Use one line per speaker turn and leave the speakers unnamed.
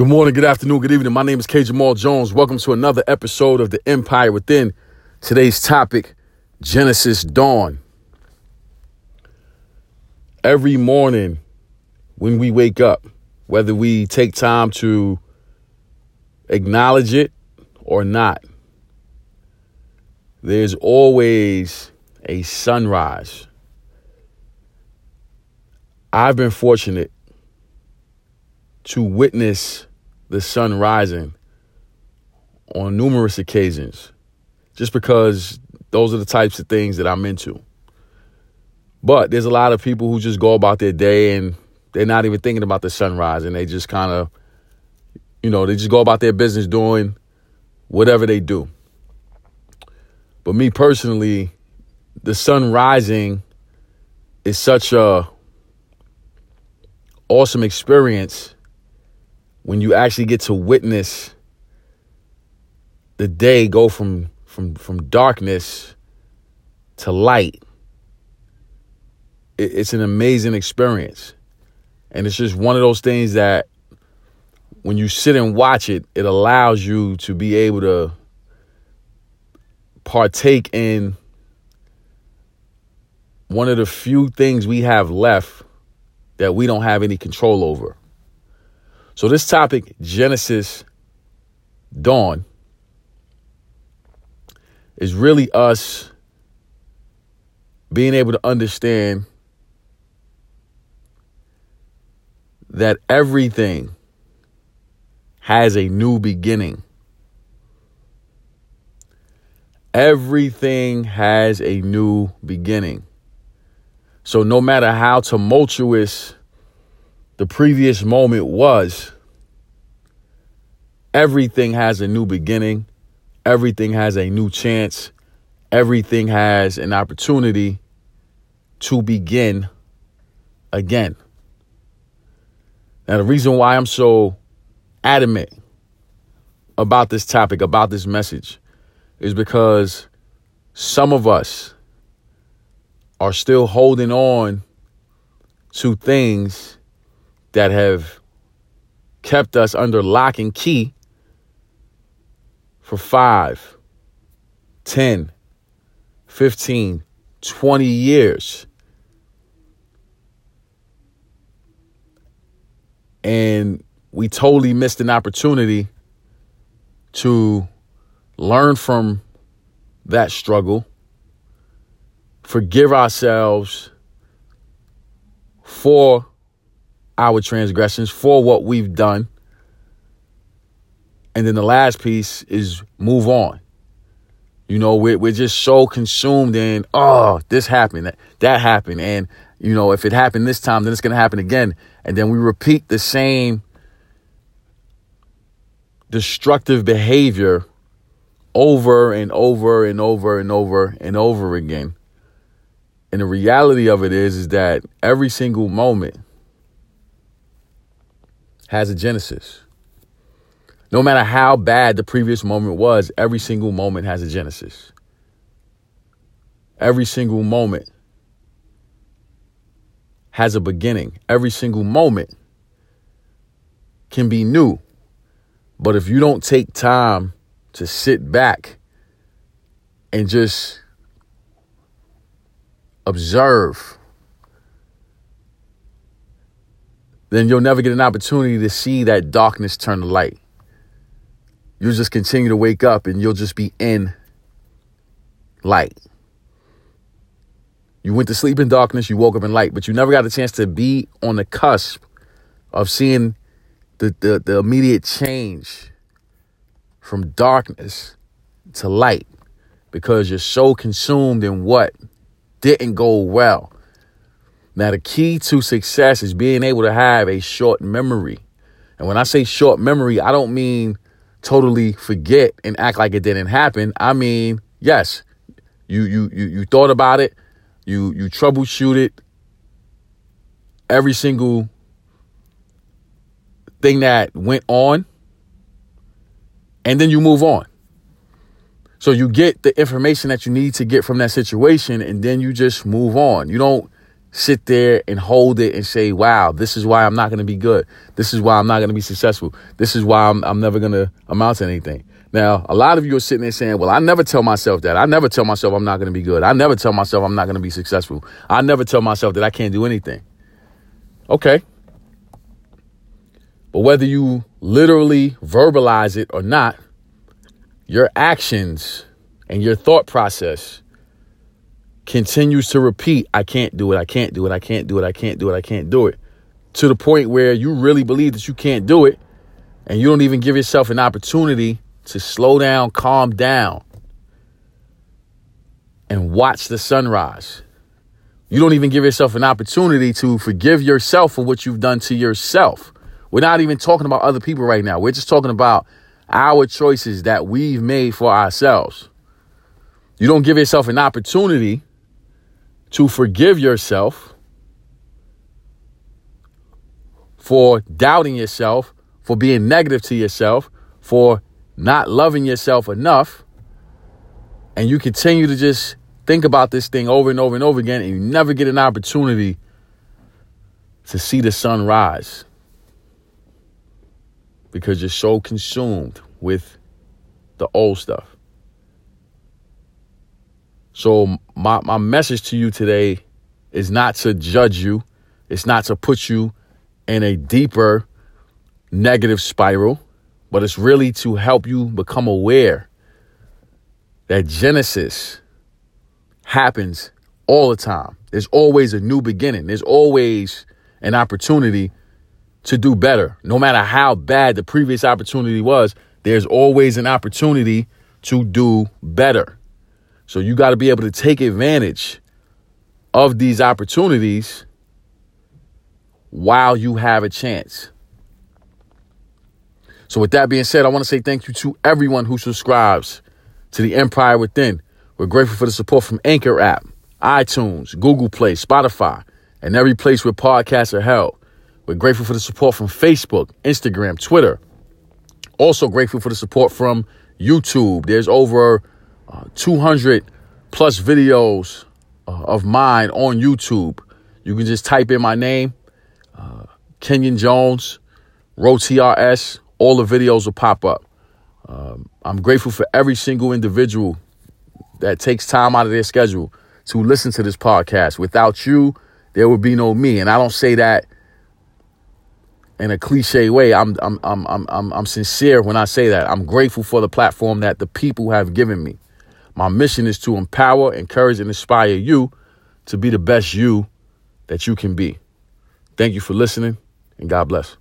Good morning, good afternoon, good evening. My name is K. Jamal Jones. Welcome to another episode of The Empire Within. Today's topic Genesis Dawn. Every morning when we wake up, whether we take time to acknowledge it or not, there's always a sunrise. I've been fortunate to witness the sun rising on numerous occasions just because those are the types of things that I'm into. But there's a lot of people who just go about their day and they're not even thinking about the sunrise and they just kind of, you know, they just go about their business doing whatever they do. But me personally, the sun rising is such a awesome experience when you actually get to witness the day go from from from darkness to light it, it's an amazing experience. And it's just one of those things that when you sit and watch it it allows you to be able to partake in one of the few things we have left that we don't have any control over so, this topic, Genesis Dawn, is really us being able to understand that everything has a new beginning. Everything has a new beginning. So, no matter how tumultuous the previous moment was, everything has a new beginning, everything has a new chance, everything has an opportunity to begin again. Now, the reason why I'm so adamant about this topic, about this message, is because some of us are still holding on to things that have kept us under lock and key for 5, 10, 15, 20 years. And we totally missed an opportunity to learn from that struggle, forgive ourselves for our transgressions, for what we've done. And then the last piece is move on. You know, we're, we're just so consumed in, oh, this happened, that, that happened. And, you know, if it happened this time, then it's going to happen again. And then we repeat the same destructive behavior over and over and over and over and over again. And the reality of it is, is that every single moment has a genesis. No matter how bad the previous moment was, every single moment has a genesis. Every single moment has a beginning. Every single moment can be new. But if you don't take time to sit back and just observe then you'll never get an opportunity to see that darkness turn to light. You'll just continue to wake up and you'll just be in light. You went to sleep in darkness, you woke up in light, but you never got a chance to be on the cusp of seeing the, the, the immediate change from darkness to light because you're so consumed in what didn't go well now, the key to success is being able to have a short memory. And when I say short memory, I don't mean totally forget and act like it didn't happen. I mean, yes, you you you you thought about it, you you troubleshoot it. Every single thing that went on, and then you move on. So you get the information that you need to get from that situation, and then you just move on. You don't sit there and hold it and say, wow, this is why I'm not going to be good. This is why I'm not going to be successful. This is why I'm, I'm never going to amount to anything. Now, a lot of you are sitting there saying, well, I never tell myself that. I never tell myself I'm not going to be good. I never tell myself I'm not going to be successful. I never tell myself that I can't do anything. Okay. But whether you literally verbalize it or not, your actions and your thought process continues to repeat, I can't do it, I can't do it, I can't do it, I can't do it, I can't do it, to the point where you really believe that you can't do it and you don't even give yourself an opportunity to slow down, calm down, and watch the sunrise. You don't even give yourself an opportunity to forgive yourself for what you've done to yourself. We're not even talking about other people right now. We're just talking about our choices that we've made for ourselves. You don't give yourself an opportunity to forgive yourself for doubting yourself, for being negative to yourself, for not loving yourself enough. And you continue to just think about this thing over and over and over again, and you never get an opportunity to see the sun rise because you're so consumed with the old stuff. So my my message to you today is not to judge you. It's not to put you in a deeper negative spiral, but it's really to help you become aware that Genesis happens all the time. There's always a new beginning. There's always an opportunity to do better. No matter how bad the previous opportunity was, there's always an opportunity to do better. So you got to be able to take advantage of these opportunities while you have a chance. So, with that being said, I want to say thank you to everyone who subscribes to the Empire Within. We're grateful for the support from Anchor app, iTunes, Google Play, Spotify, and every place where podcasts are held. We're grateful for the support from Facebook, Instagram, Twitter. Also grateful for the support from YouTube. There's over uh, 200 plus videos uh, of mine on YouTube. You can just type in my name, uh, Kenyon Jones, RoTRS. All the videos will pop up. Um, I'm grateful for every single individual that takes time out of their schedule to listen to this podcast. Without you, there would be no me. And I don't say that in a cliche way. I'm I'm I'm I'm, I'm sincere when I say that. I'm grateful for the platform that the people have given me. My mission is to empower, encourage, and inspire you to be the best you that you can be. Thank you for listening, and God bless.